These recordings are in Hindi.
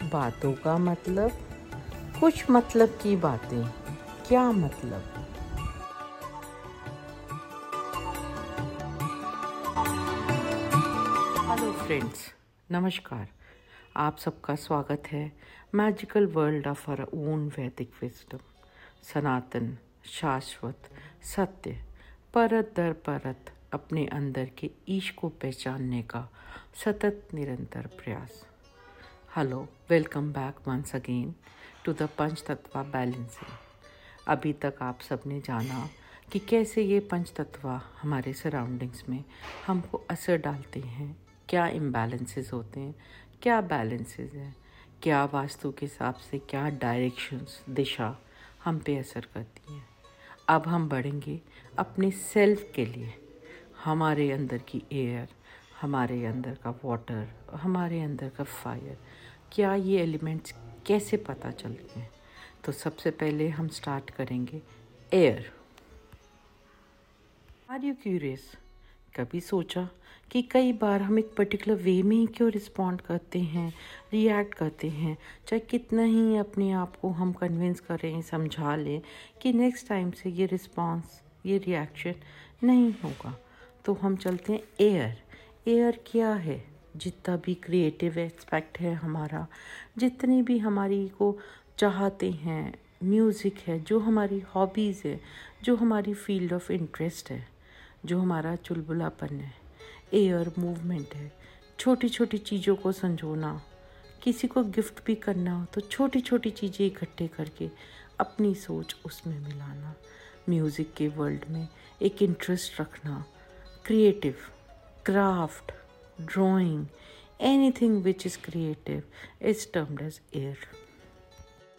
बातों का मतलब कुछ मतलब की बातें। क्या मतलब? हेलो फ्रेंड्स, नमस्कार। आप सबका स्वागत है magical world of our own Vedic wisdom. सनातन, शाश्वत, सत्य, परत दर परत अपने अंदर के ईश को पहचानने का सतत निरंतर प्रयास। Hello welcome back once again to the Panch Tattva balancing अभी तक आप सबने जाना कि कैसे ये पंच तत्वा हमारे सराउंडिंग्स में हमको असर डालते हैं, क्या इम्बैलेंसेस होते हैं, क्या बैलेंसेस हैं, क्या वास्तु के हिसाब से क्या डायरेक्शंस दिशा हम पे असर करती हैं। अब हम बढ़ेंगे अपने सेल्फ के लिए, हमारे अंदर की एयर हमारे अंदर का वाटर हमारे अंदर का फायर क्या ये एलिमेंट्स कैसे पता चलते हैं? तो सबसे पहले हम स्टार्ट करेंगे एयर आर यू क्यूरियस कभी सोचा कि कई बार हम एक पर्टिकुलर वे में ही क्यों रिस्पॉन्ड करते हैं रिएक्ट करते हैं? चाहे कितना ही अपने आप को हम कन्विंस करें, समझा लें कि नेक्स्ट टाइम से ये रिस्पॉन्स ये रिएक्शन नहीं होगा। तो हम चलते हैं एयर एयर क्या है, जितना भी क्रिएटिव एस्पेक्ट है हमारा, जितनी भी हमारी को चाहते हैं म्यूज़िक है, जो हमारी हॉबीज़ है, जो हमारी फ़ील्ड ऑफ़ इंटरेस्ट है, जो हमारा चुलबुलापन है एयर मूवमेंट है छोटी छोटी चीज़ों को संजोना, किसी को गिफ्ट भी करना हो तो छोटी छोटी चीज़ें इकट्ठे करके अपनी सोच उसमें मिलाना म्यूज़िक के वर्ल्ड में एक इंटरेस्ट रखना creative craft drawing, anything which is creative is termed as air.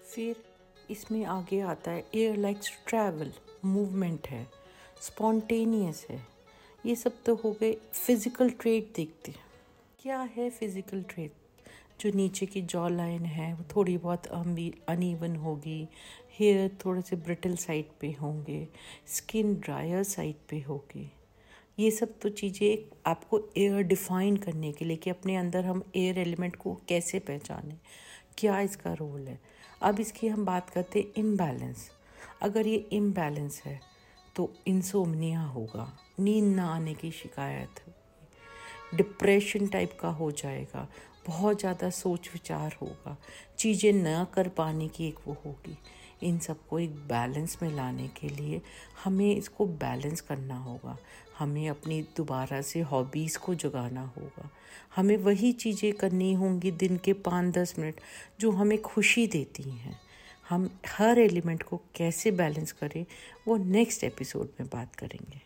फिर इसमें आगे आता है एयर लाइक्स ट्रैवल मूवमेंट है स्पॉन्टेनियस है। ये सब तो हो गए फ़िज़िकल ट्रेड देखते हैं। क्या है फ़िज़िकल ट्रेड जो नीचे की जॉ लाइन है वो थोड़ी बहुत अनइवन होगी हेयर थोड़े से ब्रिटल साइड पे होंगे स्किन ड्रायर साइड पे होगी। ये सब तो चीज़ें आपको एयर डिफाइन करने के लिए कि अपने अंदर हम एयर एलिमेंट को कैसे पहचानें? क्या इसका रोल है? अब इसकी हम बात करते हैं इम्बैलेंस अगर ये इम्बैलेंस है तो इंसोमनिया होगा, नींद ना आने की शिकायत डिप्रेशन टाइप का हो जाएगा, बहुत ज़्यादा सोच विचार होगा, चीज़ें ना कर पाने की एक वो होगी। इन सबको एक बैलेंस में लाने के लिए हमें इसको बैलेंस करना होगा। हमें अपनी दोबारा से हॉबीज़ को जगाना होगा। हमें वही चीज़ें करनी होंगी दिन के पाँच दस मिनट जो हमें खुशी देती हैं। हम हर एलिमेंट को कैसे बैलेंस करें, वो नेक्स्ट एपिसोड में बात करेंगे।